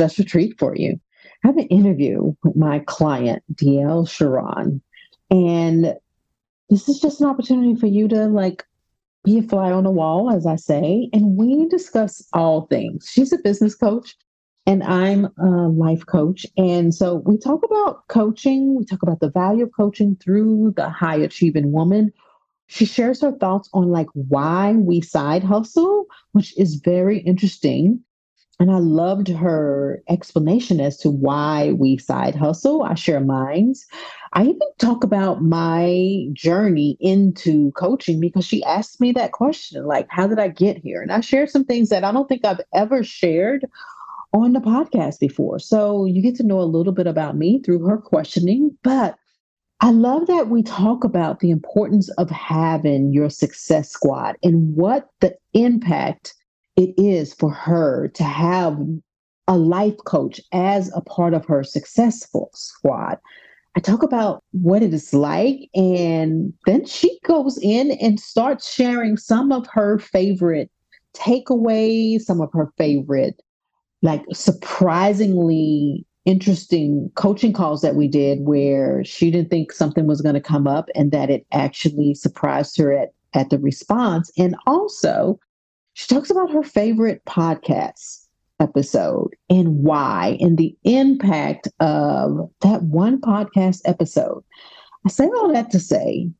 Special treat for you. I have an interview with my client, DL Sharon. And this is just an opportunity for you to like be a fly on the wall, as I say. And we discuss all things. She's a business coach and I'm a life coach. And so we talk about coaching, we talk about the value of coaching through the high achieving woman. She shares her thoughts on like why we side hustle, which is very interesting and I loved her explanation as to why we side hustle. I share mines. I even talk about my journey into coaching because she asked me that question like, how did I get here? And I shared some things that I don't think I've ever shared on the podcast before. So you get to know a little bit about me through her questioning. But I love that we talk about the importance of having your success squad and what the impact it is for her to have a life coach as a part of her successful squad. I talk about what it is like, and then she goes in and starts sharing some of her favorite takeaways, some of her favorite, like surprisingly interesting coaching calls that we did where she didn't think something was going to come up and that it actually surprised her at, at the response. And also, she talks about her favorite podcast episode and why and the impact of that one podcast episode. I say all that to say,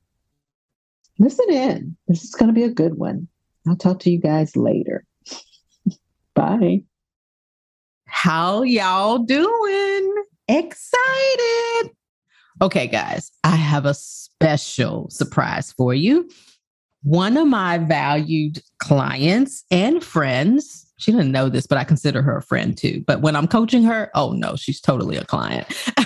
listen in. This is going to be a good one. I'll talk to you guys later. Bye. How y'all doing? Excited. Okay, guys, I have a special surprise for you one of my valued clients and friends, she didn't know this, but I consider her a friend too. But when I'm coaching her, oh no, she's totally a client.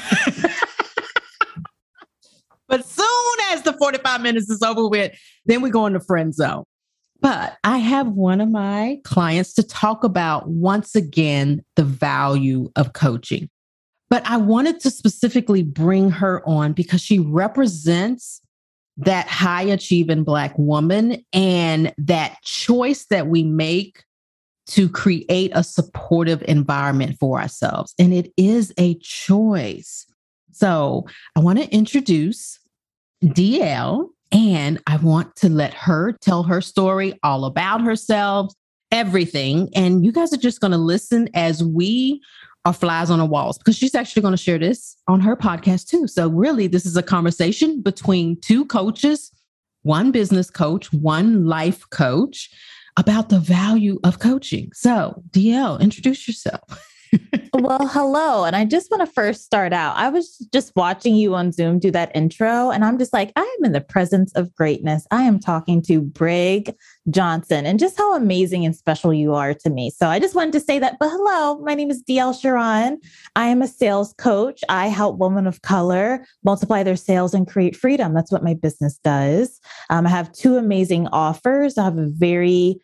but soon as the 45 minutes is over with, then we go into friend zone. But I have one of my clients to talk about once again the value of coaching. But I wanted to specifically bring her on because she represents that high achieving Black woman and that choice that we make to create a supportive environment for ourselves. And it is a choice. So I want to introduce DL and I want to let her tell her story all about herself, everything. And you guys are just going to listen as we are flies on the walls because she's actually going to share this on her podcast too. So, really, this is a conversation between two coaches, one business coach, one life coach about the value of coaching. So, DL, introduce yourself. well, hello. And I just want to first start out. I was just watching you on Zoom do that intro, and I'm just like, I am in the presence of greatness. I am talking to Brig Johnson and just how amazing and special you are to me. So I just wanted to say that. But hello, my name is DL Sharon. I am a sales coach. I help women of color multiply their sales and create freedom. That's what my business does. Um, I have two amazing offers. I have a very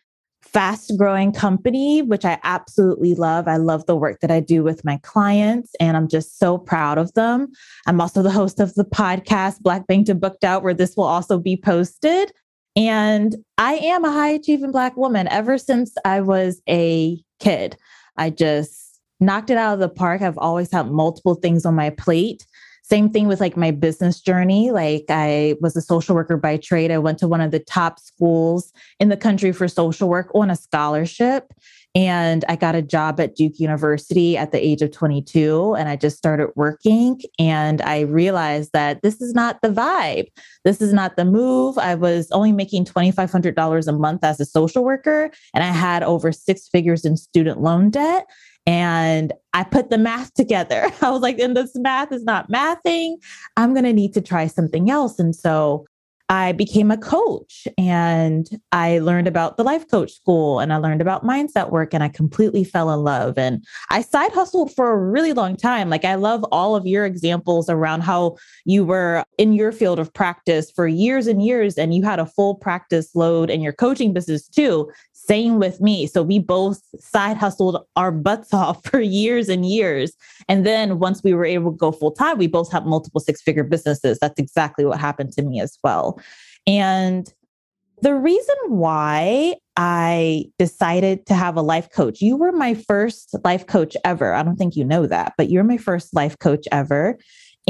fast growing company, which I absolutely love. I love the work that I do with my clients, and I'm just so proud of them. I'm also the host of the podcast, Black Banked and Booked Out, where this will also be posted. And I am a high achieving Black woman ever since I was a kid. I just knocked it out of the park. I've always had multiple things on my plate. Same thing with like my business journey. Like I was a social worker by trade. I went to one of the top schools in the country for social work on a scholarship. And I got a job at Duke University at the age of 22. And I just started working. And I realized that this is not the vibe. This is not the move. I was only making $2,500 a month as a social worker. And I had over six figures in student loan debt. And I put the math together. I was like, and this math is not mathing. I'm going to need to try something else. And so I became a coach and I learned about the life coach school and I learned about mindset work and I completely fell in love. And I side hustled for a really long time. Like, I love all of your examples around how you were in your field of practice for years and years and you had a full practice load in your coaching business too. Same with me. So we both side hustled our butts off for years and years. And then once we were able to go full time, we both have multiple six figure businesses. That's exactly what happened to me as well. And the reason why I decided to have a life coach, you were my first life coach ever. I don't think you know that, but you're my first life coach ever.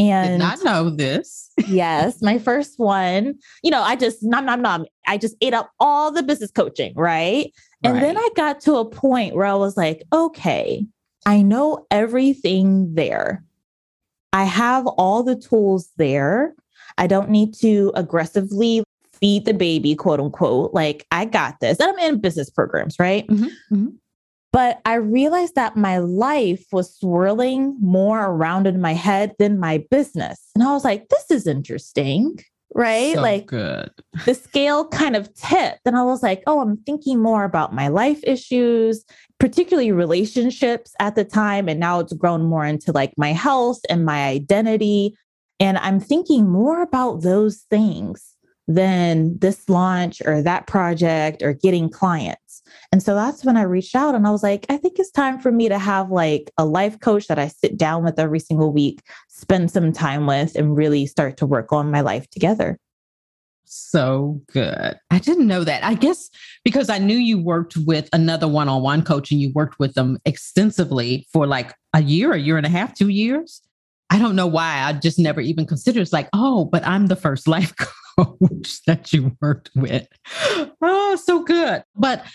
And Did not know this. yes, my first one, you know, I just nom nom nom. I just ate up all the business coaching, right? And then I got to a point where I was like, okay, I know everything there. I have all the tools there. I don't need to aggressively feed the baby, quote unquote. Like, I got this. And I'm in business programs, right? Mhm, mhm. But I realized that my life was swirling more around in my head than my business. And I was like, this is interesting, right? So like good. the scale kind of tipped. And I was like, oh, I'm thinking more about my life issues, particularly relationships at the time. And now it's grown more into like my health and my identity. And I'm thinking more about those things than this launch or that project or getting clients. And so that's when I reached out and I was like, I think it's time for me to have like a life coach that I sit down with every single week, spend some time with, and really start to work on my life together. So good. I didn't know that. I guess because I knew you worked with another one on one coach and you worked with them extensively for like a year, a year and a half, two years. I don't know why. I just never even considered it's like, oh, but I'm the first life coach that you worked with. Oh, so good. But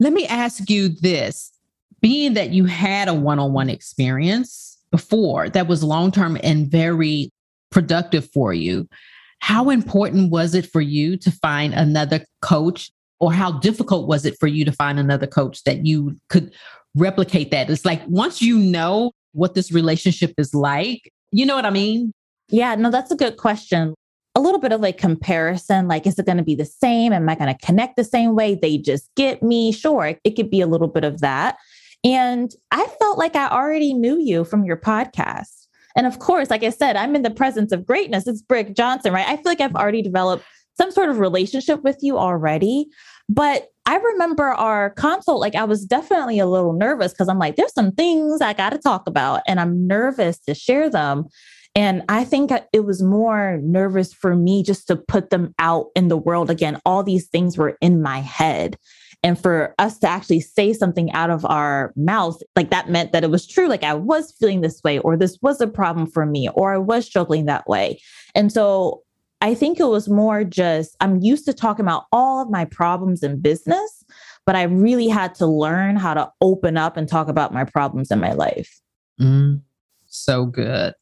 let me ask you this being that you had a one on one experience before that was long term and very productive for you, how important was it for you to find another coach or how difficult was it for you to find another coach that you could replicate that it's like once you know what this relationship is like you know what i mean Yeah, no, that's a good question. A little bit of like comparison like, is it going to be the same? Am I going to connect the same way? They just get me. Sure, it, it could be a little bit of that. And I felt like I already knew you from your podcast. And of course, like I said, I'm in the presence of greatness. It's Brig Johnson, right? I feel like I've already developed some sort of relationship with you already. But I remember our consult, like I was definitely a little nervous because I'm like, there's some things I got to talk about, and I'm nervous to share them. And I think it was more nervous for me just to put them out in the world again. All these things were in my head. And for us to actually say something out of our mouth, like that meant that it was true. Like I was feeling this way, or this was a problem for me, or I was struggling that way. And so I think it was more just, I'm used to talking about all of my problems in business, but I really had to learn how to open up and talk about my problems in my life. Mm, so good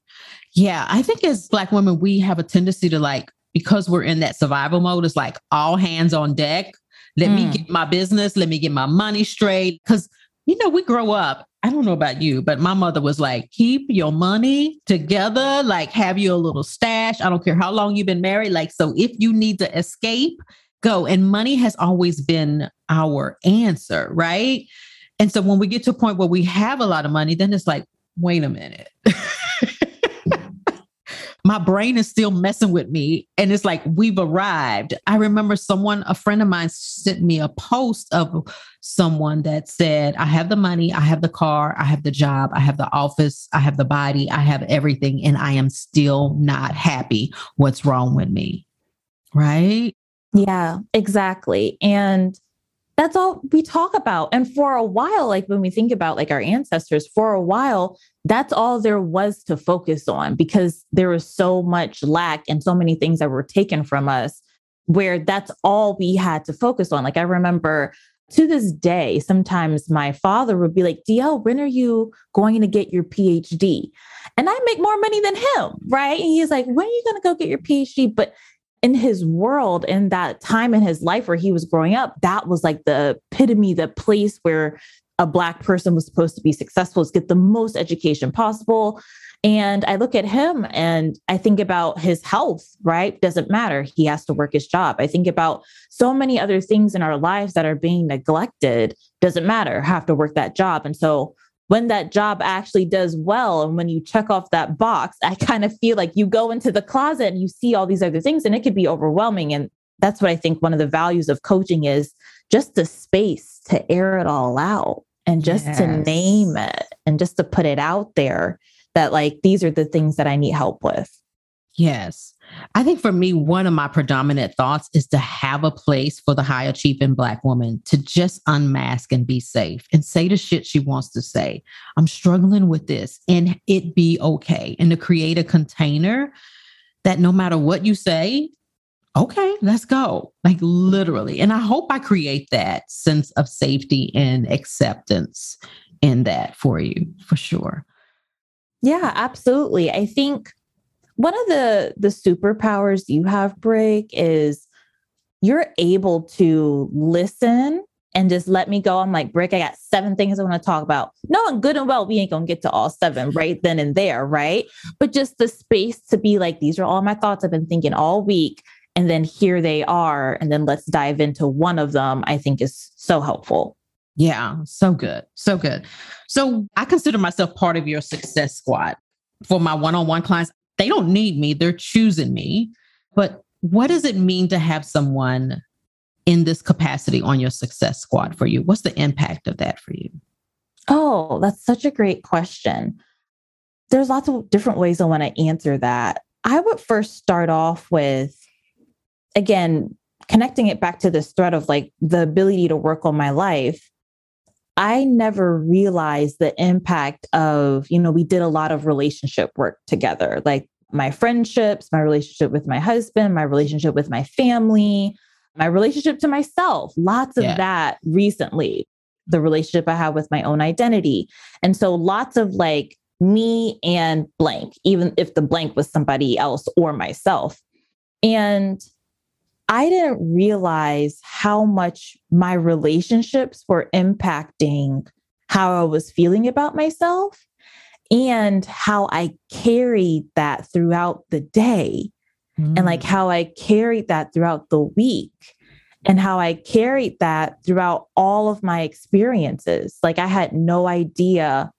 yeah i think as black women we have a tendency to like because we're in that survival mode it's like all hands on deck let me Mm. get my business let me get my money straight because you know we grow up i don't know about you but my mother was like keep your money together like have you a little stash. I don't care how long you've been married like so if you need to escape go. And money has always been our answer right? And so when we get to a point where we have a lot of money then it's like wait a minute my brain is still messing with me and it's like we've arrived. I remember someone a friend of mine sent me a post of someone that said i have the money i have the car i have the job i have the office i have the body i have everything and i am still not happy. What's wrong with me? Right? Yeah, exactly. And that's all we talk about. And for a while, like when we think about like our ancestors, for a while, that's all there was to focus on because there was so much lack and so many things that were taken from us where that's all we had to focus on. Like I remember to this day, sometimes my father would be like, DL, when are you going to get your PhD? And I make more money than him, right? And he's like, when are you going to go get your PhD? But in his world, in that time in his life where he was growing up, that was like the epitome, the place where a Black person was supposed to be successful is get the most education possible. And I look at him and I think about his health, right? Doesn't matter. He has to work his job. I think about so many other things in our lives that are being neglected. Doesn't matter. Have to work that job. And so when that job actually does well and when you check off that box, I kind of feel like you go into the closet and you see all these other things and it could be overwhelming. And that's what I think one of the values of coaching is just the space to air it all out and just yes. to name it and just to put it out there that like these are the things that I need help with. Yes. I think for me, one of my predominant thoughts is to have a place for the high achieving Black woman to just unmask and be safe and say the shit she wants to say. I'm struggling with this and it be okay. And to create a container that no matter what you say, okay, let's go. Like literally. And I hope I create that sense of safety and acceptance in that for you, for sure. Yeah, absolutely. I think one of the the superpowers you have, Brig, is you're able to listen and just let me go. I'm like, Brig, I got seven things I want to talk about. Knowing good and well, we ain't gonna get to all seven right then and there, right? But just the space to be like, these are all my thoughts I've been thinking all week. And then here they are. And then let's dive into one of them, I think is so helpful. Yeah, so good. So good. So I consider myself part of your success squad. For my one on one clients, they don't need me, they're choosing me. But what does it mean to have someone in this capacity on your success squad for you? What's the impact of that for you? Oh, that's such a great question. There's lots of different ways I want to answer that. I would first start off with, again, connecting it back to this thread of like the ability to work on my life. I never realized the impact of, you know, we did a lot of relationship work together, like my friendships, my relationship with my husband, my relationship with my family, my relationship to myself, lots of yeah. that recently, the relationship I have with my own identity. And so lots of like me and blank, even if the blank was somebody else or myself. And I didn't realize how much my relationships were impacting how I was feeling about myself and how I carried that throughout the day mm. and like mm. how I carried that throughout the week and how I carried that throughout all of my experiences. Like I had no idea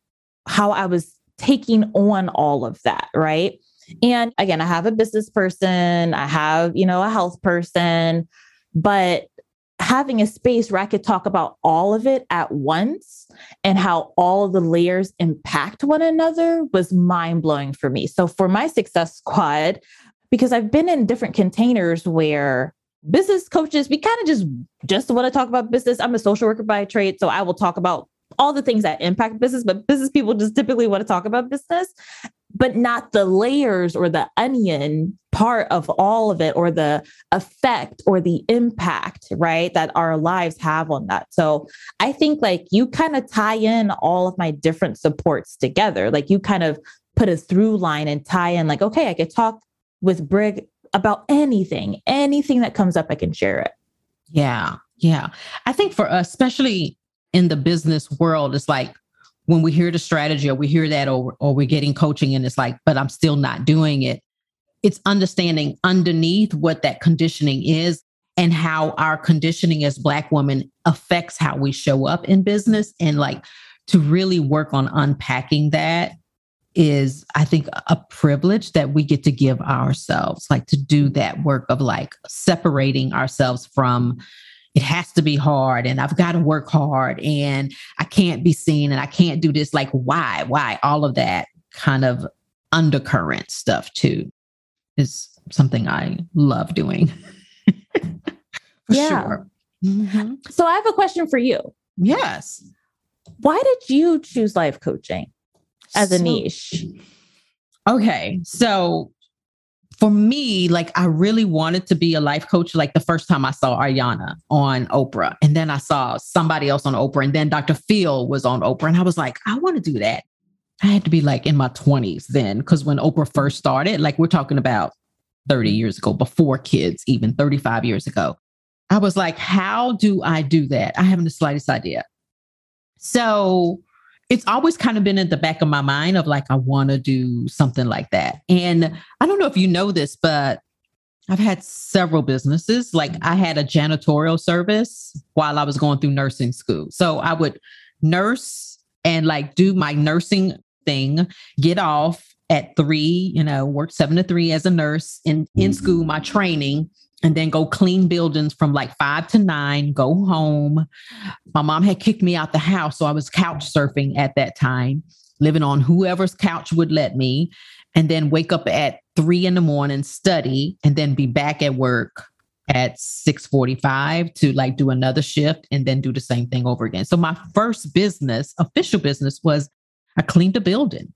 how I was taking on all of that, right? And again, I have a business person, I have, you know, a health person, but having a space where I could talk about all of it at once and how all the layers impact one another was mind blowing for me. So, for my success squad, because I've been in different containers where business coaches, we kind of just just want to talk about business. I'm a social worker by trade, so I will talk about all the things that impact business, but business people just typically want to talk about business but not the layers or the onion part of all of it or the effect or the impact, right, that our lives have on that. So I think like you kind of tie in all of my different supports together. Like you kind of put a through line and tie in, like, okay, I could talk with Brig about anything, anything that comes up, I can share it. Yeah. Yeah. I think for us, especially in the business world, it's like when we hear the strategy or we hear that or, or we're getting coaching and it's like, but I'm still not doing it. It's understanding underneath what that conditioning is and how our conditioning as Black women affects how we show up in business. And like to really work on unpacking that is, I think, a privilege that we get to give ourselves, like to do that work of like separating ourselves from it has to be hard and I've got to work hard and I can't be seen and I can't do this. Like, why? Why? All of that kind of undercurrent stuff, too, is something I love doing. yeah. Sure. Mm-hmm. So I have a question for you. Yes. Why did you choose life coaching as a niche? Okay. So for me, like I really wanted to be a life coach. Like the first time I saw Iyanla on Oprah, and then I saw somebody else on Oprah, and then Dr. Phil was on Oprah, and I was like, I want to do that. I had to be like in my 20s then, because when Oprah first started, like we're talking about 30 years ago, before kids, even 35 years ago, I was like, how do I do that? I haven't the slightest idea. So it's always kind of been in the back of my mind of like, I want to do something like that. And I don't know if you know this, but I've had several businesses. Like I had a janitorial service while I was going through nursing school. So I would nurse and like do my nursing thing, get off at three, you know, work seven to three as a nurse in, in mm-hmm. school, my training, and then go clean buildings from like five to nine, go home. My mom had kicked me out the house. So I was couch surfing at that time, living on whoever's couch would let me, and then wake up at three in the morning, study, and then be back at work at 6:45 to like do another shift and then do the same thing over again. So my first business, official business was I cleaned a building.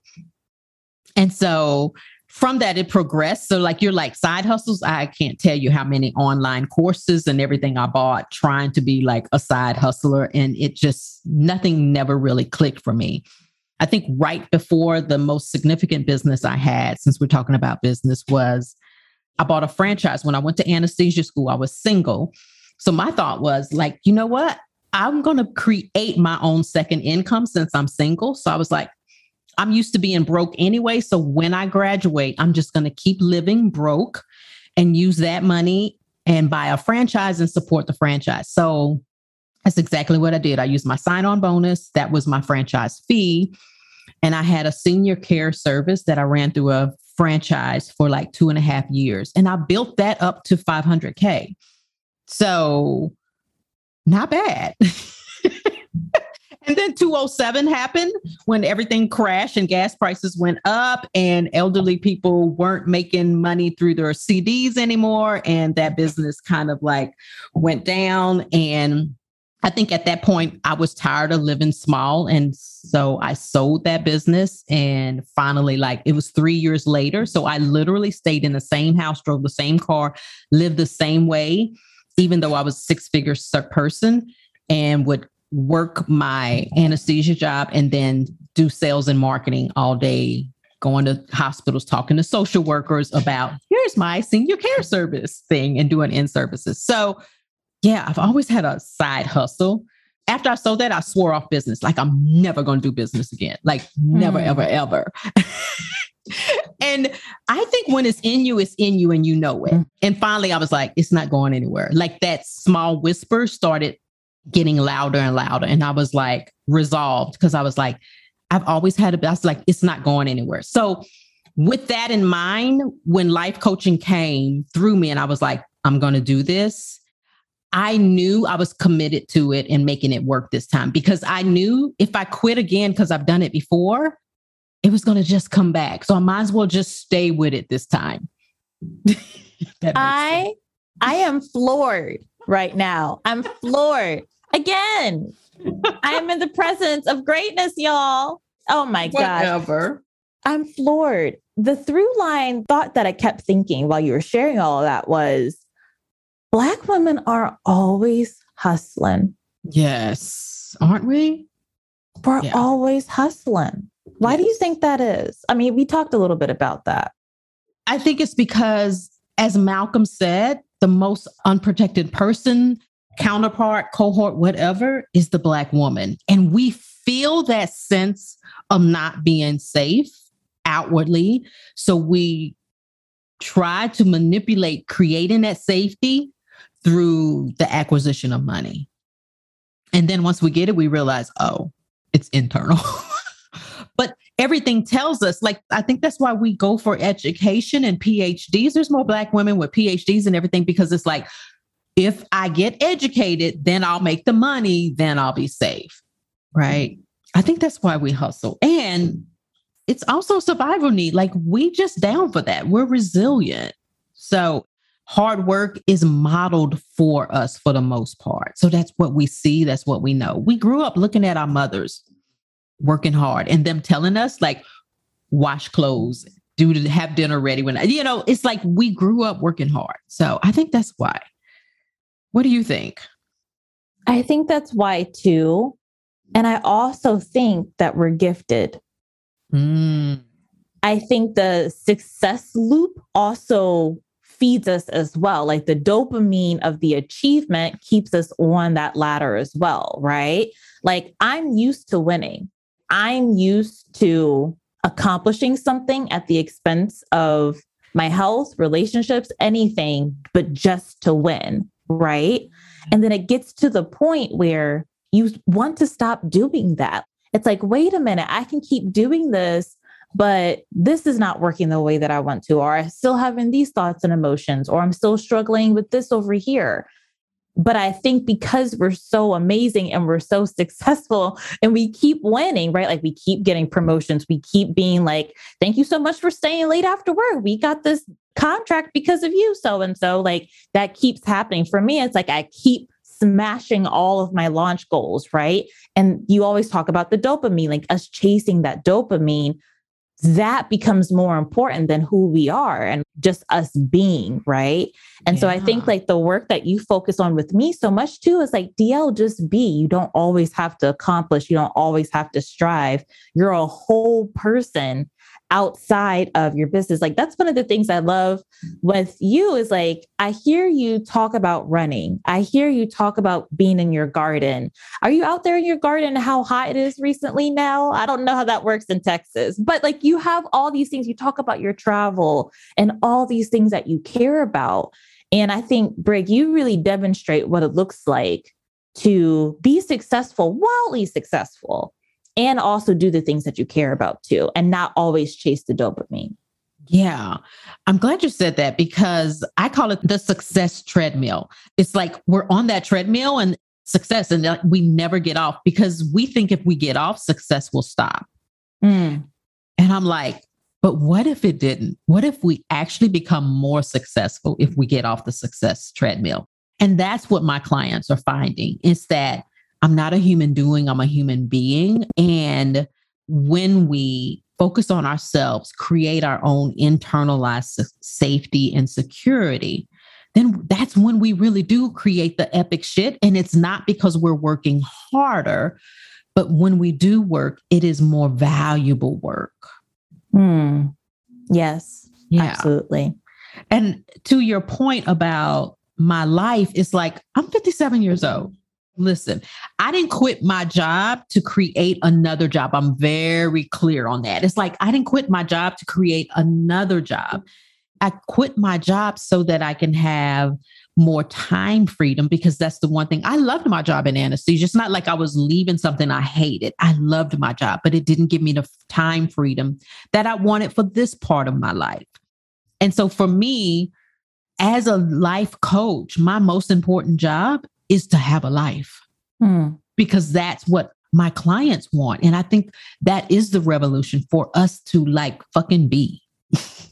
And so from that it progressed. So like you're like side hustles, I can't tell you how many online courses and everything I bought trying to be like a side hustler and it just nothing never really clicked for me. I think right before the most significant business I had, since we're talking about business, was I bought a franchise when I went to anesthesia school. I was single. So my thought was like, you know what? I'm going to create my own second income since I'm single. So I was like, I'm used to being broke anyway. So when I graduate, I'm just going to keep living broke and use that money and buy a franchise and support the franchise. So that's exactly what I did. I used my sign on bonus. That was my franchise fee. And I had a senior care service that I ran through a franchise for like two and a half years. And I built that up to 500K. So, not bad. and then 207 happened when everything crashed and gas prices went up and elderly people weren't making money through their CDs anymore and that business kind of like went down and I think at that point I was tired of living small. And so I sold that business. And finally, like it was three years later. So I literally stayed in the same house, drove the same car, lived the same way, even though I was six figure person and would work my anesthesia job and then do sales and marketing all day going to hospitals, talking to social workers about here's my senior care service thing and doing in services. So yeah, I've always had a side hustle. After I sold that, I swore off business. Like I'm never going to do business again. Like never, mm. ever, ever. and I think when it's in you, it's in you and you know it. Mm. And finally, I was like, it's not going anywhere. Like that small whisper started getting louder and louder. And I was like, resolved because I was like, I've always had a, I was like, it's not going anywhere. So, with that in mind, when life coaching came through me and I was like, I'm going to do this, I knew I was committed to it and making it work this time because I knew if I quit again, because I've done it before, it was going to just come back. So I might as well just stay with it this time. I I am floored right now. I'm floored again. I am in the presence of greatness, y'all. Oh my god. Whatever. I'm floored. The through line thought that I kept thinking while you were sharing all of that was Black women are always hustling. Yes. Aren't we? We're yeah. always hustling. Why yes. do you think that is? I mean, we talked a little bit about that. I think it's because, as Malcolm said, the most unprotected person, counterpart, cohort, whatever, is the Black woman. And we feel that sense of not being safe outwardly. So we try to manipulate creating that safety through the acquisition of money. And then once we get it, we realize, oh, it's internal. but everything tells us, like, I think that's why we go for education and PhDs. There's more Black women with PhDs and everything because it's like, if I get educated, then I'll make the money, then I'll be safe. Right. I think that's why we hustle. And it's also survival need. Like, we just down for that. We're resilient. So hard work is modeled for us for the most part. So that's what we see, that's what we know. We grew up looking at our mothers working hard and them telling us like wash clothes, do to have dinner ready when you know, it's like we grew up working hard. So I think that's why. What do you think? I think that's why too. And I also think that we're gifted. Mm. I think the success loop also feeds us as well. Like the dopamine of the achievement keeps us on that ladder as well, right? Like I'm used to winning. I'm used to accomplishing something at the expense of my health, relationships, anything, but just to win, right? And then it gets to the point where you want to stop doing that. It's like, wait a minute, I can keep doing this, but this is not working the way that I want to, or I'm still having these thoughts and emotions, or I'm still struggling with this over here. But I think because we're so amazing and we're so successful and we keep winning, right? Like we keep getting promotions, we keep being like, thank you so much for staying late after work. We got this contract because of you, so and so. Like that keeps happening. For me, it's like I keep smashing all of my launch goals, right? And you always talk about the dopamine, like us chasing that dopamine that becomes more important than who we are and just us being, right? And yeah. so I think like the work that you focus on with me so much too is like DL, just be. You don't always have to accomplish, you don't always have to strive. You're a whole person outside of your business. Like that's one of the things I love with you is like I hear you talk about running. I hear you talk about being in your garden. Are you out there in your garden how hot it is recently now? I don't know how that works in Texas. But like you have all these things you talk about your travel and all these things that you care about. And I think Brig you really demonstrate what it looks like to be successful, wildly successful and also do the things that you care about too, and not always chase the dopamine. Yeah. I'm glad you said that because I call it the success treadmill. It's like we're on that treadmill and success, and we never get off because we think if we get off, success will stop. Mm. And I'm like, but what if it didn't? What if we actually become more successful if we get off the success treadmill? And that's what my clients are finding is that I'm not a human doing, I'm a human being. And when we focus on ourselves, create our own internalized safety and security, then that's when we really do create the epic shit. And it's not because we're working harder, but when we do work, it is more valuable work. Hmm. Yes, yeah. absolutely. And to your point about my life, it's like I'm 57 years old. Listen, I didn't quit my job to create another job. I'm very clear on that. It's like I didn't quit my job to create another job. I quit my job so that I can have more time freedom because that's the one thing I loved my job in anesthesia. It's not like I was leaving something I hated. I loved my job, but it didn't give me the time freedom that I wanted for this part of my life. And so for me, as a life coach, my most important job is to have a life hmm. because that's what my clients want. And I think that is the revolution for us to like fucking be. yes,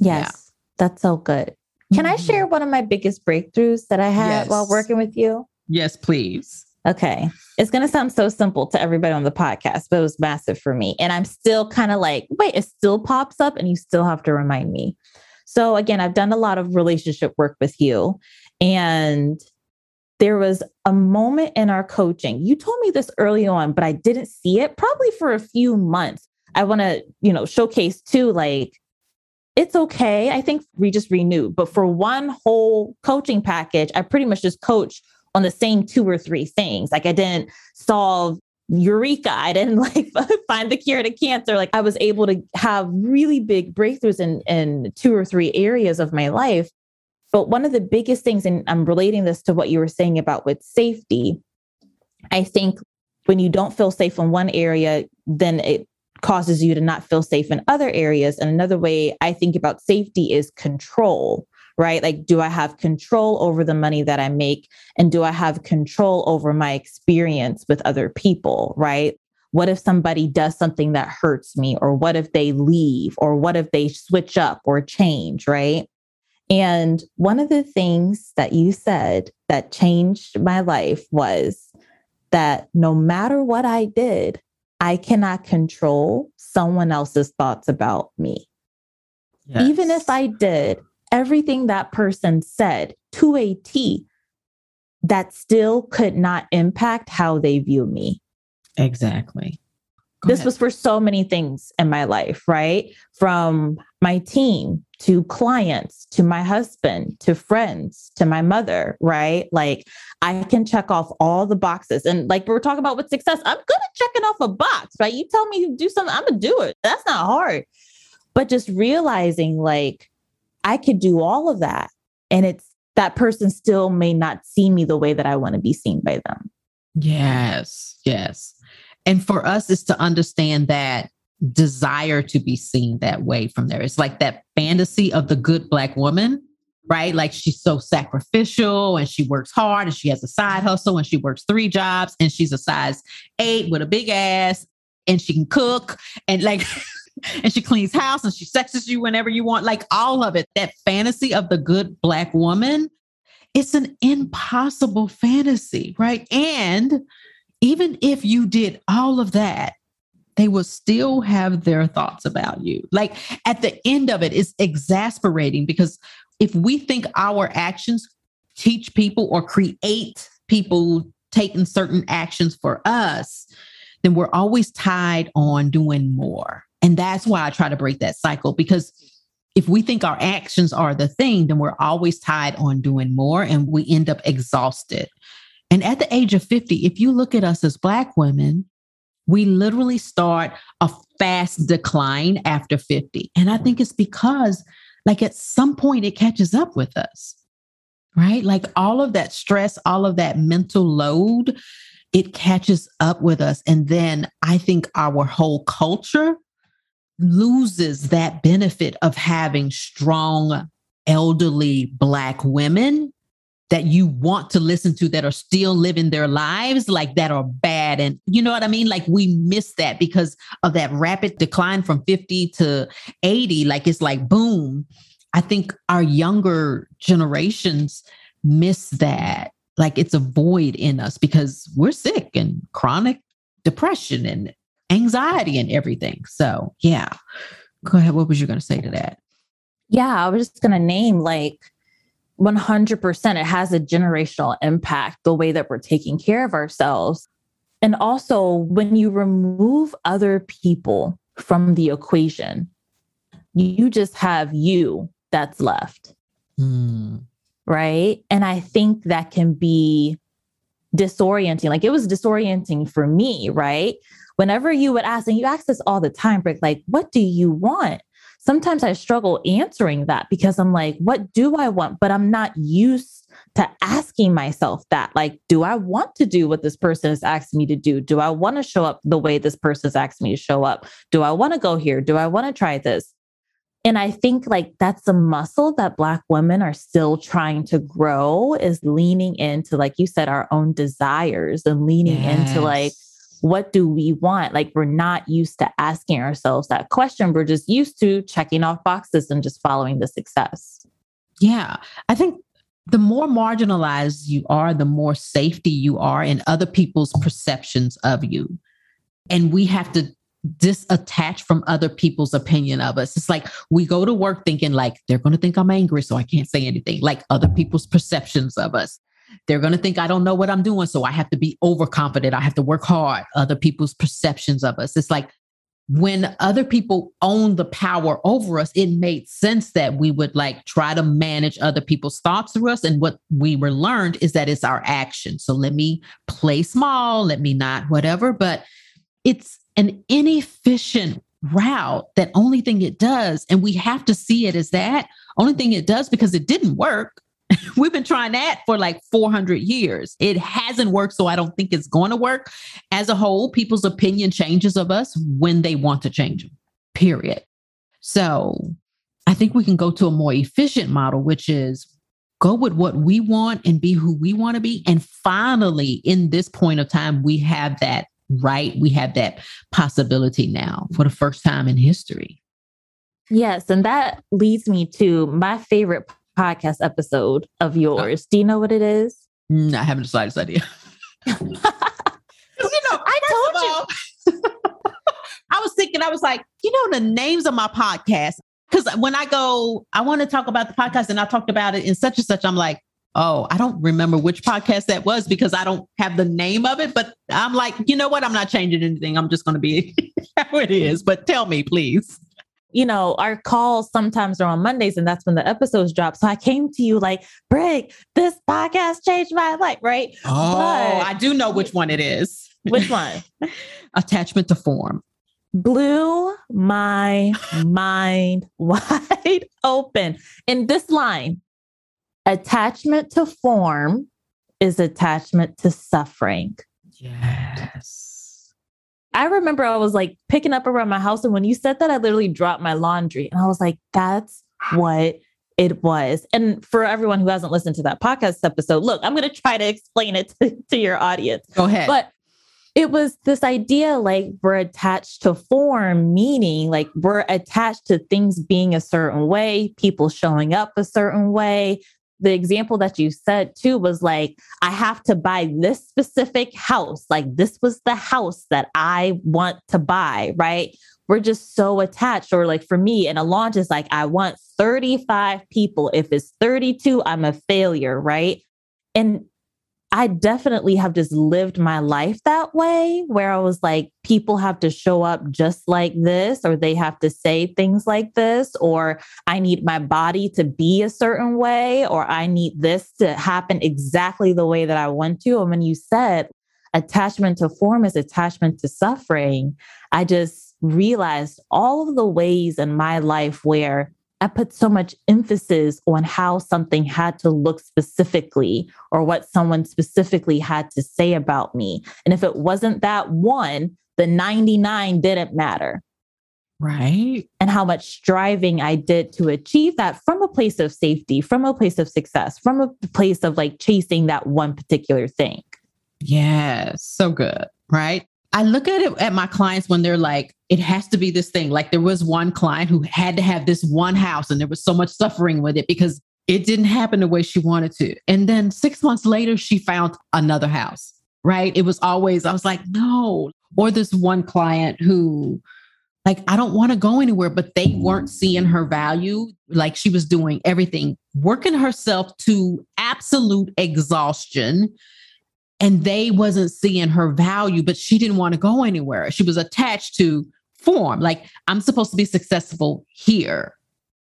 yeah. that's so good. Can mm-hmm. I share one of my biggest breakthroughs that I had yes. while working with you? Yes, please. Okay. It's going to sound so simple to everybody on the podcast, but it was massive for me. And I'm still kind of like, wait, it still pops up and you still have to remind me. So, again, I've done a lot of relationship work with you. And there was a moment in our coaching. You told me this early on, but I didn't see it probably for a few months. I want to, you know, showcase too, like, it's okay. I think we just renewed, but for one whole coaching package, I pretty much just coached on the same two or three things. Like, I didn't solve eureka. I didn't like find the cure to cancer. Like, I was able to have really big breakthroughs in, in two or three areas of my life but one of the biggest things, and I'm relating this to what you were saying about with safety, I think when you don't feel safe in one area, then it causes you to not feel safe in other areas. And another way I think about safety is control, right? Like, do I have control over the money that I make? And do I have control over my experience with other people, right? What if somebody does something that hurts me? Or what if they leave? Or what if they switch up or change, right? And one of the things that you said that changed my life was that no matter what I did, I cannot control someone else's thoughts about me. Yes. Even if I did everything that person said to a T, that still could not impact how they view me. Exactly. Go this ahead. was for so many things in my life, right? From my team to clients, to my husband, to friends, to my mother, right? Like I can check off all the boxes. And like we're talking about with success, I'm good at checking off a box, right? You tell me to do something, I'm gonna do it. That's not hard. But just realizing like I could do all of that. And it's that person still may not see me the way that I want to be seen by them. Yes, yes. And for us, is to understand that desire to be seen that way from there. It's like that fantasy of the good Black woman, right? Like she's so sacrificial and she works hard and she has a side hustle and she works three jobs and she's a size eight with a big ass and she can cook and like. and she cleans house and she sexes you whenever you want like all of it that fantasy of the good black woman it's an impossible fantasy right and even if you did all of that they will still have their thoughts about you. Like at the end of it, it's exasperating because if we think our actions teach people or create people taking certain actions for us, then we're always tied on doing more. And that's why I try to break that cycle because if we think our actions are the thing, then we're always tied on doing more and we end up exhausted. And at the age of 50, if you look at us as Black women, we literally start a fast decline after 50. And I think it's because, like, at some point it catches up with us, right? Like, all of that stress, all of that mental load, it catches up with us. And then I think our whole culture loses that benefit of having strong, elderly Black women that you want to listen to that are still living their lives like that are bad. And you know what i mean? Like we miss that because of that rapid decline from 50 to 80 like it's like boom. I think our younger generations miss that. Like it's a void in us because we're sick and chronic depression and anxiety and everything. So yeah. Go ahead. What was you going to say to that? Yeah i was just going to name like 100% it has a generational impact the way that we're taking care of ourselves. And also when you remove other people from the equation you just have you that's left. Mm. right? And i think that can be disorienting. Like it was disorienting for me right? Whenever you would ask and you ask this all the time Brig, like what do you want sometimes I struggle answering that because I'm like, what do I want? But I'm not used to asking myself that. Like, do I want to do what this person is asking me to do? Do I want to show up the way this person is asking me to show up? Do I want to go here? Do I want to try this? And I think like that's a muscle that Black women are still trying to grow is leaning into, like you said, our own desires and leaning yes. into like, what do we want? Like we're not used to asking ourselves that question. We're just used to checking off boxes and just following the success. Yeah. I think the more marginalized you are, the more safety you are in other people's perceptions of you. And we have to disattach from other people's opinion of us. It's like we go to work thinking like they're going to think I'm angry so I can't say anything, like other people's perceptions of us. They're going to think I don't know what I'm doing. So I have to be overconfident. I have to work hard. Other people's perceptions of us. It's like when other people own the power over us, it made sense that we would like try to manage other people's thoughts through us. And what we were learned is that it's our action. So let me play small, let me not whatever. But it's an inefficient route that only thing it does, and we have to see it as that only thing it does because it didn't work We've been trying that for like 400 years. It hasn't worked, so I don't think it's going to work. As a whole, people's opinion changes of us when they want to change them, period. So I think we can go to a more efficient model, which is go with what we want and be who we want to be. And finally, in this point of time, we have that right. We have that possibility now for the first time in history. Yes. And that leads me to my favorite podcast episode of yours. Do you know what it is? No, I haven't decided this idea. you know, I told you. I was thinking, I was like, you know, the names of my podcast. Because when I go, I want to talk about the podcast and I talked about it in such and such, I'm like, oh, I don't remember which podcast that was because I don't have the name of it. But I'm like, you know what? I'm not changing anything. I'm just going to be how it is. But tell me, please. You know, our calls sometimes are on Mondays and that's when the episodes drop. So I came to you like, Brig, this podcast changed my life, right? Oh, but, I do know which one it is. Which one? Attachment to form. Blew my mind wide open. In this line, attachment to form is attachment to suffering. Yes. I remember I was like picking up around my house. And when you said that, I literally dropped my laundry. And I was like, that's what it was. And for everyone who hasn't listened to that podcast episode, look, I'm going to try to explain it to, to your audience. Go ahead. But it was this idea like we're attached to form, meaning like we're attached to things being a certain way, people showing up a certain way, the example that you said too was like, I have to buy this specific house. Like, this was the house that I want to buy, right? We're just so attached. Or, like, for me, and a launch is like, I want 35 people. If it's 32, I'm a failure, right? And I definitely have just lived my life that way where I was like, people have to show up just like this, or they have to say things like this, or I need my body to be a certain way, or I need this to happen exactly the way that I want to. And when you said attachment to form is attachment to suffering, I just realized all of the ways in my life where I put so much emphasis on how something had to look specifically or what someone specifically had to say about me. And if it wasn't that one, the 99 didn't matter. Right. And how much striving I did to achieve that from a place of safety, from a place of success, from a place of like chasing that one particular thing. Yes. So good. Right. I look at it at my clients when they're like, it has to be this thing. Like there was one client who had to have this one house and there was so much suffering with it because it didn't happen the way she wanted to. And then six months later, she found another house, right? It was always, I was like, no. Or this one client who, like, I don't want to go anywhere, but they weren't seeing her value. Like she was doing everything, working herself to absolute exhaustion and they wasn't seeing her value but she didn't want to go anywhere. She was attached to form like i'm supposed to be successful here.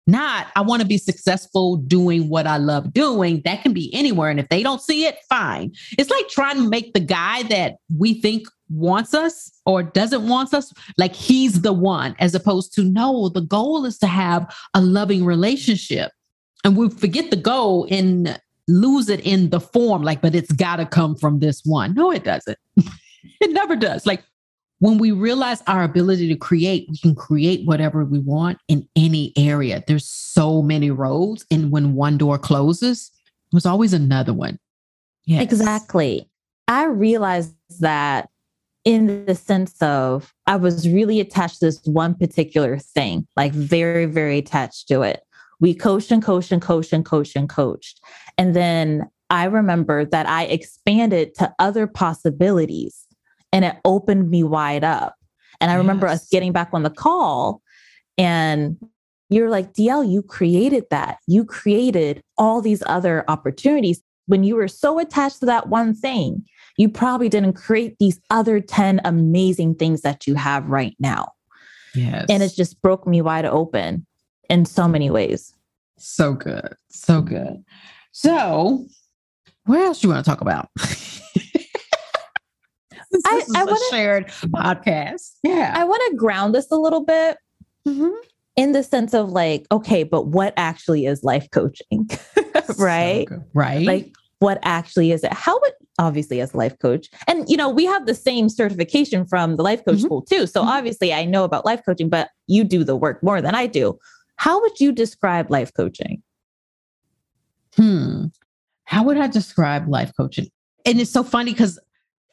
Not i want to be successful doing what i love doing. That can be anywhere and if they don't see it fine. It's like trying to make the guy that we think wants us or doesn't want us like he's the one as opposed to no the goal is to have a loving relationship. And we forget the goal in lose it in the form, like, but it's got to come from this one. No, it doesn't. it never does. Like, when we realize our ability to create, we can create whatever we want in any area. There's so many roads. And when one door closes, there's always another one. Yes. Exactly. I realized that in the sense of I was really attached to this one particular thing, like very, very attached to it. We coached and coached and coached and coached and coached. And then I remember that I expanded to other possibilities and it opened me wide up. And I yes. remember us getting back on the call and you're like, DL, you created that. You created all these other opportunities. When you were so attached to that one thing, you probably didn't create these other 10 amazing things that you have right now. Yes. And it just broke me wide open in so many ways. So good. So good. So, what else do you want to talk about? this I, is I wanna, a shared podcast. Yeah. I want to ground this a little bit mm-hmm. in the sense of like, okay, but what actually is life coaching? right? So right. Like, what actually is it? How would obviously as a life coach, and you know, we have the same certification from the life coach mm-hmm. school too. So mm-hmm. obviously I know about life coaching, but you do the work more than I do. How would you describe life coaching? Hmm. How would I describe life coaching? And it's so funny because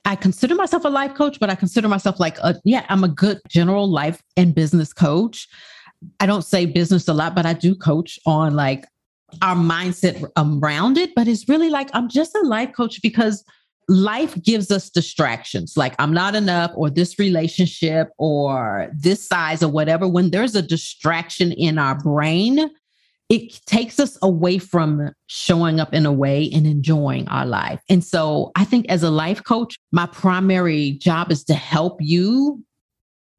I consider myself a life coach, but I consider myself like a, yeah, I'm a good general life and business coach. I don't say business a lot, but I do coach on like our mindset around it. But it's really like I'm just a life coach because life gives us distractions like I'm not enough or this relationship or this size or whatever. When there's a distraction in our brain, it takes us away from showing up in a way and enjoying our life. And so I think as a life coach, my primary job is to help you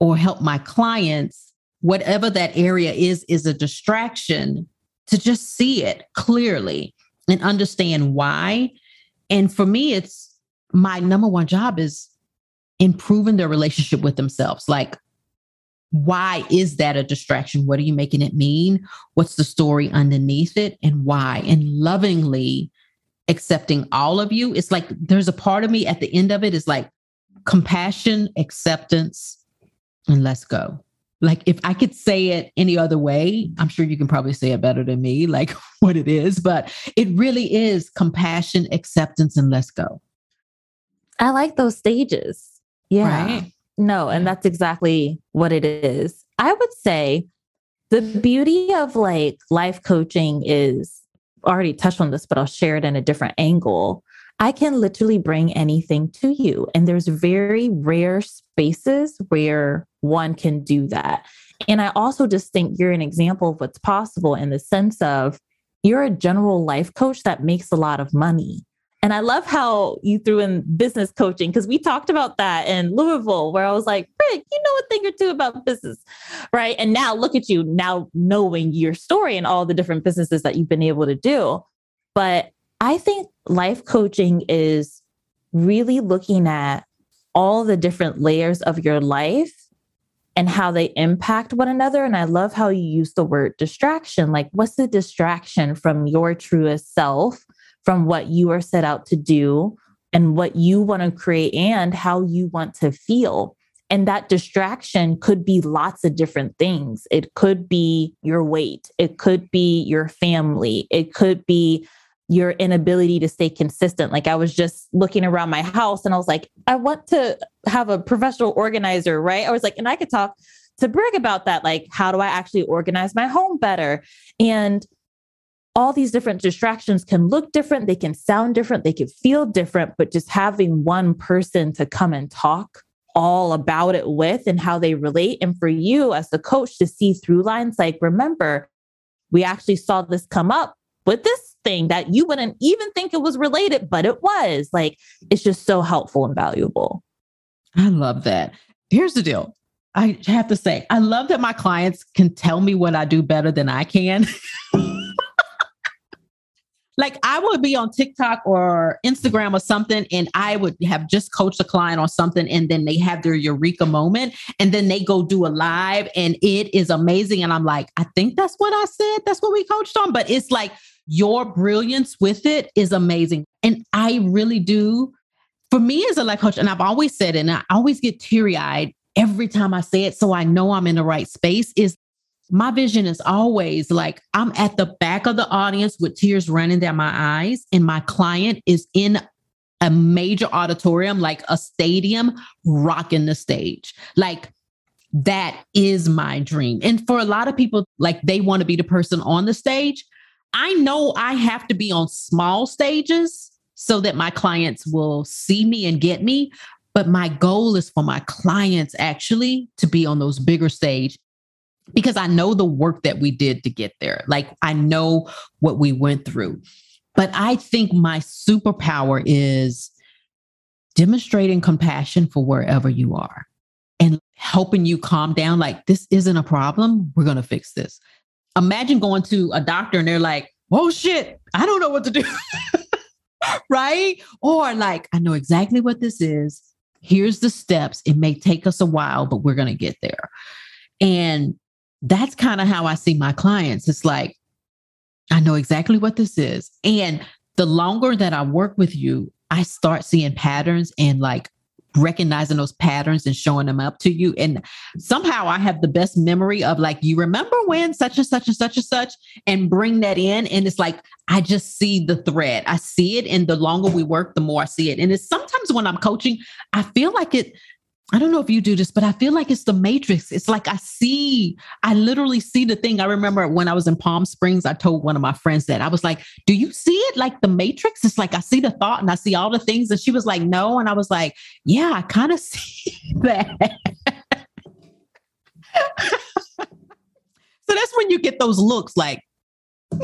or help my clients whatever that area is, is a distraction to just see it clearly and understand why. And for me, it's my number one job is improving their relationship with themselves. Like, why is that a distraction? What are you making it mean? What's the story underneath it and why? And lovingly accepting all of you. It's like there's a part of me at the end of it is like compassion, acceptance, and let's go. Like if I could say it any other way, I'm sure you can probably say it better than me, like what it is, but it really is compassion, acceptance, and let's go. I like those stages. Yeah. Right? No, and that's exactly what it is. I would say the beauty of like life coaching is already touched on this, but I'll share it in a different angle. I can literally bring anything to you. And there's very rare spaces where one can do that. And I also just think you're an example of what's possible in the sense of you're a general life coach that makes a lot of money. And I love how you threw in business coaching because we talked about that in Louisville, where I was like, Brig, you know a thing or two about business, right? And now look at you now knowing your story and all the different businesses that you've been able to do. But I think life coaching is really looking at all the different layers of your life and how they impact one another. And I love how you use the word distraction. Like, what's the distraction from your truest self? From what you are set out to do and what you want to create and how you want to feel. And that distraction could be lots of different things. It could be your weight, it could be your family, it could be your inability to stay consistent. Like I was just looking around my house and I was like, I want to have a professional organizer, right? I was like, and I could talk to Brig about that. Like, how do I actually organize my home better? And all these different distractions can look different, they can sound different, they can feel different, but just having one person to come and talk all about it with and how they relate. And for you as the coach to see through lines like, remember, we actually saw this come up with this thing that you wouldn't even think it was related, but it was. Like, it's just so helpful and valuable. I love that. Here's the deal. I have to say, I love that my clients can tell me what I do better than I can. like I would be on TikTok or Instagram or something, and I would have just coached a client on something, and then they have their eureka moment, and then they go do a live, and it is amazing. And I'm like, I think that's what I said. That's what we coached on. But it's like your brilliance with it is amazing. And I really do. For me as a life coach, and I've always said it, and I always get teary eyed every time I say it. So I know I'm in the right space is my vision is always like I'm at the back of the audience with tears running down my eyes, and my client is in a major auditorium, like a stadium, rocking the stage. Like that is my dream. And for a lot of people, like they want to be the person on the stage. I know I have to be on small stages so that my clients will see me and get me. But my goal is for my clients actually to be on those bigger stage because I know the work that we did to get there. Like I know what we went through. But I think my superpower is demonstrating compassion for wherever you are and helping you calm down. Like, this isn't a problem. We're going to fix this. Imagine going to a doctor and they're like, oh shit, I don't know what to do. right? Or like, I know exactly what this is. Here's the steps. It may take us a while, but we're going to get there. And that's kind of how I see my clients. It's like, I know exactly what this is. And the longer that I work with you, I start seeing patterns and like recognizing those patterns and showing them up to you. And somehow I have the best memory of like, you remember when such and such and such and such, and bring that in. And it's like, I just see the thread. I see it. And the longer we work, the more I see it. And it's sometimes when I'm coaching, I feel like it I don't know if you do this, but I feel like it's the matrix. It's like I see, I literally see the thing. I remember when I was in Palm Springs, I told one of my friends that I was like, Do you see it like the matrix? It's like I see the thought and I see all the things. And she was like, No. And I was like, Yeah, I kind of see that. so that's when you get those looks like,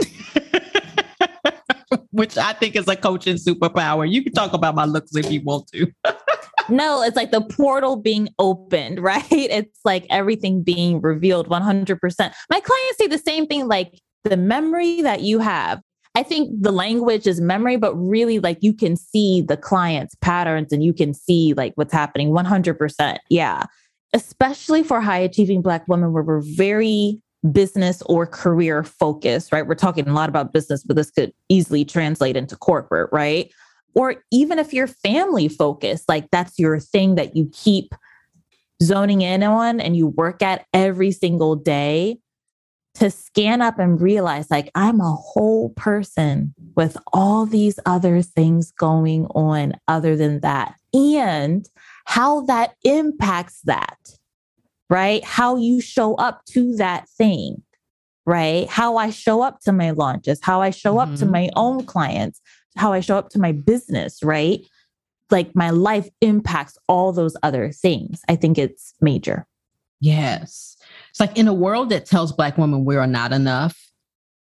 which I think is a coaching superpower. You can talk about my looks if you want to. No, it's like the portal being opened, right? It's like everything being revealed 100%. My clients say the same thing like the memory that you have. I think the language is memory, but really like you can see the client's patterns and you can see like what's happening 100%. Yeah. Especially for high achieving Black women where we're very business or career focused, right? We're talking a lot about business, but this could easily translate into corporate, right? Or even if you're family focused, like that's your thing that you keep zoning in on and you work at every single day to scan up and realize like I'm a whole person with all these other things going on other than that and how that impacts that right how you show up to that thing right how I show up to my launches how I show mm-hmm. up to mm-hmm. my own clients how I show up to my business, right? Like my life impacts all those other things. I think it's major. Yes. It's like in a world that tells Black women we are not enough,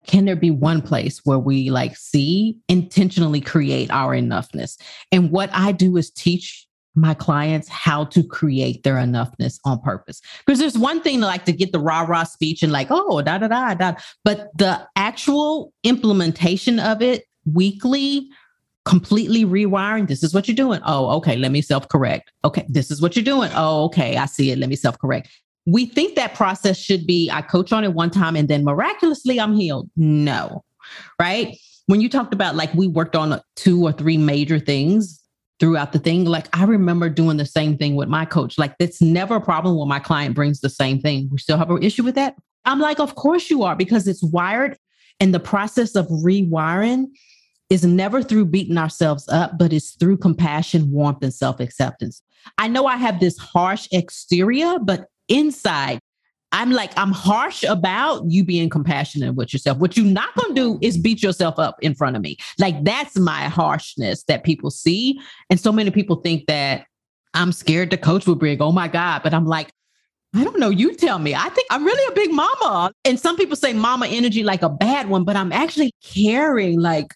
can there be one place where we like see intentionally create our enoughness? And what I do is teach my clients how to create their enoughness on purpose. Because there's one thing to like to get the rah rah speech and like, oh, da da da da. But the actual implementation of it weekly completely rewiring. This is what you're doing. Oh, okay. Let me self correct. Okay. This is what you're doing. Oh, okay. I see it. Let me self correct. We think that process should be I coach on it one time and then miraculously I'm healed. No. Right. When you talked about like we worked on two or three major things throughout the thing, like I remember doing the same thing with my coach. Like that's never a problem when my client brings the same thing. We still have an issue with that. I'm like, of course you are, because it's wired. And the process of rewiring is never through beating ourselves up, but it's through compassion, warmth, and self acceptance. I know I have this harsh exterior, but inside, I'm like, I'm harsh about you being compassionate with yourself. What you're not going to do is beat yourself up in front of me. Like, that's my harshness that people see. And so many people think that I'm scared to coach with Brig. Oh my God. But I'm like, I don't know. You tell me. I think I'm really a big mama. And some people say mama energy like a bad one, but I'm actually caring like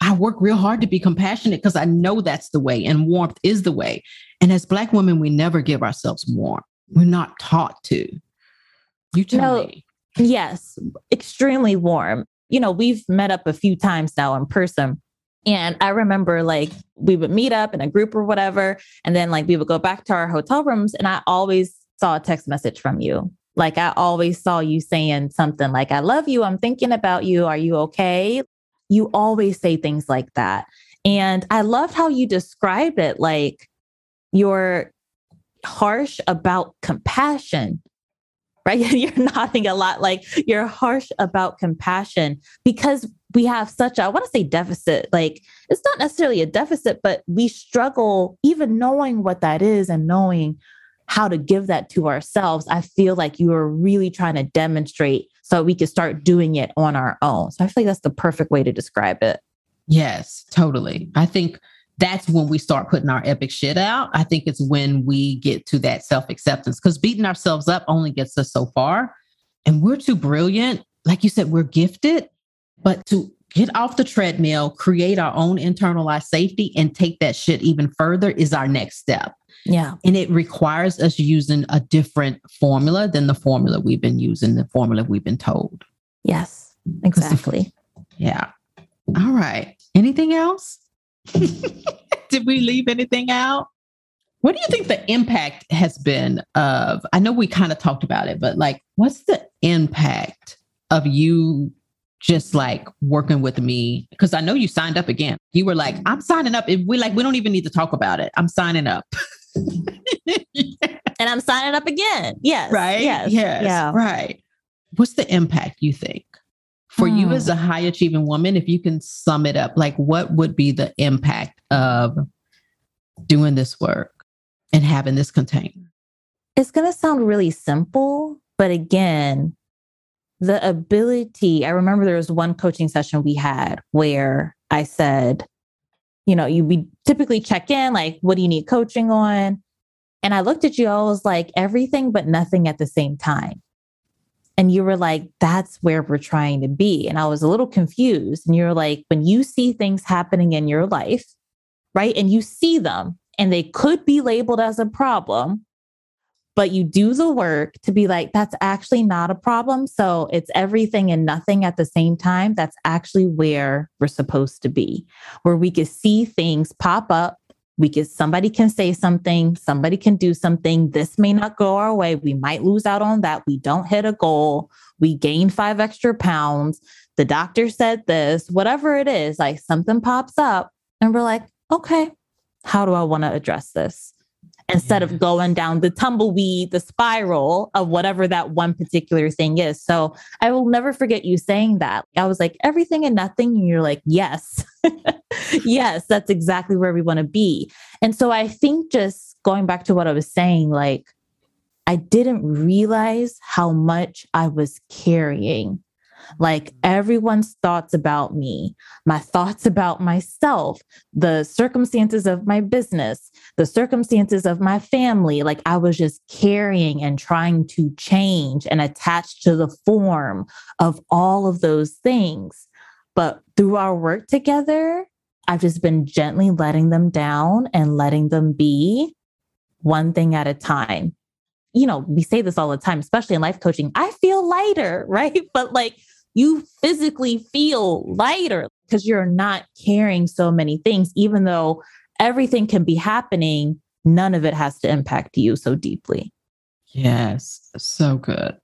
I work real hard to be compassionate because I know that's the way and warmth is the way. And as Black women, we never give ourselves warmth. We're not taught to. You tell no, me. Yes, extremely warm. You know, we've met up a few times now in person. And I remember like we would meet up in a group or whatever. And then like we would go back to our hotel rooms. And I always saw a text message from you. Like I always saw you saying something like, I love you. I'm thinking about you. Are you okay? You always say things like that. And I loved how you described it like you're harsh about compassion, right? you're nodding a lot like you're harsh about compassion because we have such a, I want to say deficit. Like it's not necessarily a deficit, but we struggle even knowing what that is and knowing how to give that to ourselves. I feel like you are really trying to demonstrate so we could start doing it on our own. So I feel like that's the perfect way to describe it. Yes, totally. I think that's when we start putting our epic shit out. I think it's when we get to that self acceptance because beating ourselves up only gets us so far. And we're too brilliant. Like you said, we're gifted, but to get off the treadmill, create our own internalized safety, and take that shit even further is our next step. Yeah. And it requires us using a different formula than the formula we've been using, the formula we've been told. Yes, exactly. Yeah. All right. Anything else? Did we leave anything out? What do you think the impact has been of? I know we kind of talked about it, but like, what's the impact of you just like working with me? Because I know you signed up again. You were like, I'm signing up. We like, we don't even need to talk about it. I'm signing up. and I'm signing up again. Yes. Right. Yes. Yes. Yeah. Right. What's the impact you think for you as a hmm. high achieving woman? If you can sum it up, like what would be the impact of doing this work and having this container? It's going to sound really simple, but again, the ability, I remember there was one coaching session we had where I said, you know, you we typically check in, like, what do you need coaching on? And I looked at you, I was like, everything but nothing at the same time. And you were like, that's where we're trying to be. And I was a little confused. And you're like, when you see things happening in your life, right? And you see them and they could be labeled as a problem, but you do the work to be like, that's actually not a problem. So it's everything and nothing at the same time. That's actually where we're supposed to be, where we can see things pop up. We can, somebody can say something, somebody can do something. This may not go our way. We might lose out on that. We don't hit a goal. We gain five extra pounds. The doctor said this, whatever it is, like something pops up, and we're like, okay, how do I want to address this? Instead of going down the tumbleweed, the spiral of whatever that one particular thing is. So I will never forget you saying that. I was like, everything and nothing. And you're like, yes, yes, that's exactly where we want to be. And so I think just going back to what I was saying, like, I didn't realize how much I was carrying like everyone's thoughts about me, my thoughts about myself, the circumstances of my business, the circumstances of my family. Like I was just carrying and trying to change and attach to the form of all of those things. But through our work together, I've just been gently letting them down and letting them be one thing at a time. You know, we say this all the time, especially in life coaching. I feel lighter, right? But like you physically feel lighter because you're not carrying so many things, even though everything can be happening, none of it has to impact you so deeply. Yes, so good.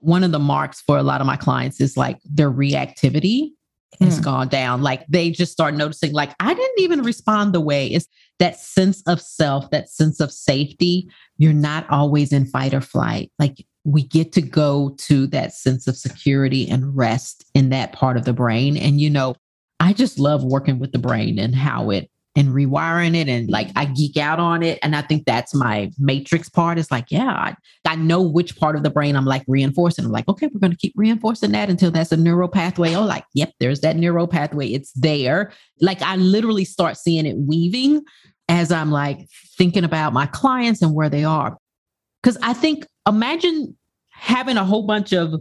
One of the marks for a lot of my clients is like their reactivity has mm. gone down. Like they just start noticing, like, I didn't even respond the way it's that sense of self, that sense of safety. You're not always in fight or flight. Like we get to go to that sense of security and rest in that part of the brain. And, you know, I just love working with the brain and how it and rewiring it and like I geek out on it. And I think that's my matrix part is like, yeah, I, I know which part of the brain I'm like reinforcing. I'm like, okay, we're going to keep reinforcing that until that's a neural pathway. Oh, like, yep, there's that neural pathway. It's there. Like I literally start seeing it weaving as I'm like thinking about my clients and where they are. Cause I think imagine having a whole bunch of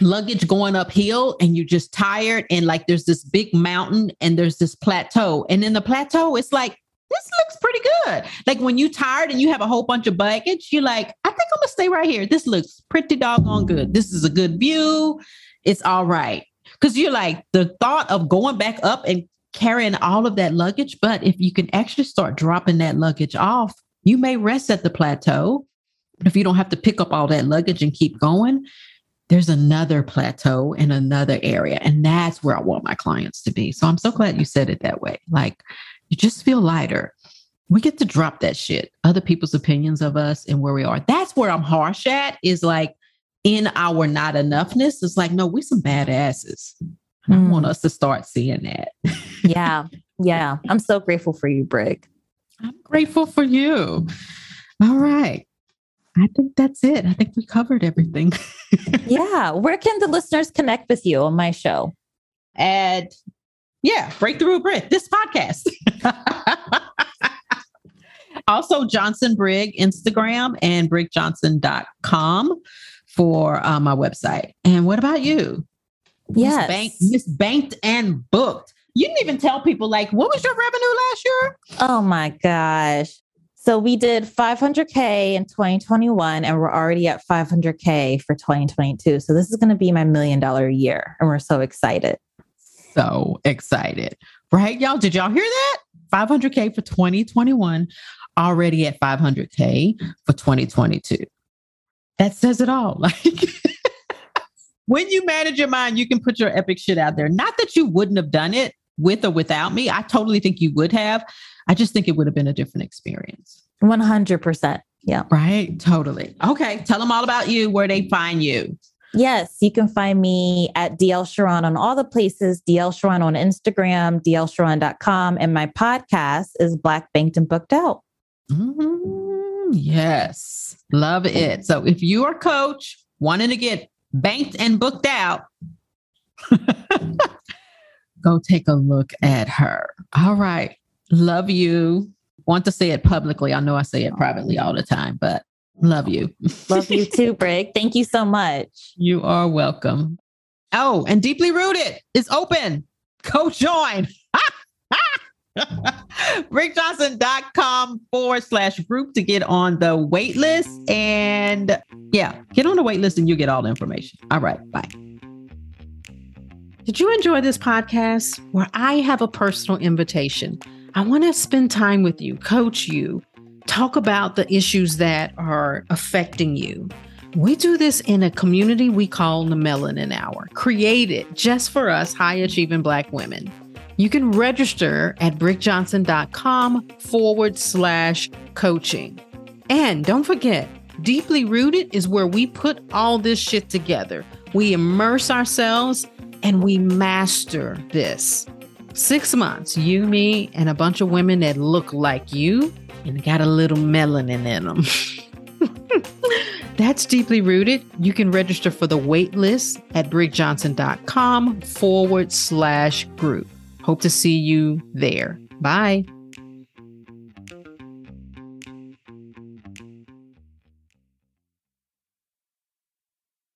luggage going uphill and you're just tired and like there's this big mountain and there's this plateau. And in the plateau it's like this looks pretty good. Like when you're tired and you have a whole bunch of baggage you're like i think i'm gonna stay right here. This looks pretty doggone good. This is a good view. It's all right. Because you're like the thought of going back up and carrying all of that luggage but if you can actually start dropping that luggage off you may rest at the plateau if you don't have to pick up all that luggage and keep going, there's another plateau in another area. And that's where I want my clients to be. So I'm so glad you said it that way. Like you just feel lighter. We get to drop that shit, other people's opinions of us and where we are. That's where I'm harsh at, is like in our not enoughness. It's like, no, we some badasses. Mm. I want us to start seeing that. yeah. Yeah. I'm so grateful for you, Brig. I'm grateful for you. All right. I think that's it. I think we covered everything. yeah. Where can the listeners connect with you on my show? And yeah, Breakthrough Brig, this podcast. also, Johnson Brig Instagram and brigjohnson.com for uh, my website. And what about you? Yes. Banked, Miss Banked and Booked. You didn't even tell people, like, what was your revenue last year? Oh my gosh. So we did 500K in 2021, and we're already at 500K for 2022. So this is going to be my million dollar year, and we're so excited. So excited. Right, y'all? Did y'all hear that? 500K for 2021, already at 500K for 2022. That says it all. Like, when you manage your mind, you can put your epic shit out there. Not that you wouldn't have done it with or without me. I totally think you would have. I just think it would have been a different experience. 100%. Yeah. Right. Totally. Okay. Tell them all about you, where they find you. Yes, you can find me at DL Sharon on all the places, DL Sharon on Instagram, dlsharon.com. And my podcast is Black Banked and Booked Out. Mm-hmm. Yes, love it. So if you are coach wanting to get banked and booked out, go take a look at her. All right. Love you. Want to say it publicly. I know I say it privately all the time, but love you. love you too, Brig. Thank you so much. You are welcome. Oh, and Deeply Rooted is open. Go join. brigjohnson.com forward slash group to get on the wait list. And yeah, get on the wait list and you get all the information. All right. Bye. Did you enjoy this podcast where I have a personal invitation? I want to spend time with you, coach you, talk about the issues that are affecting you. We do this in a community we call the Melanin Hour, created just for us high achieving Black women. You can register at brigjohnson.com forward slash coaching. And don't forget, Deeply Rooted is where we put all this shit together. We immerse ourselves and we master this. Six months, you, me, and a bunch of women that look like you and got a little melanin in them. That's deeply rooted. You can register for the wait list at brigjohnson.com forward slash group. Hope to see you there. Bye.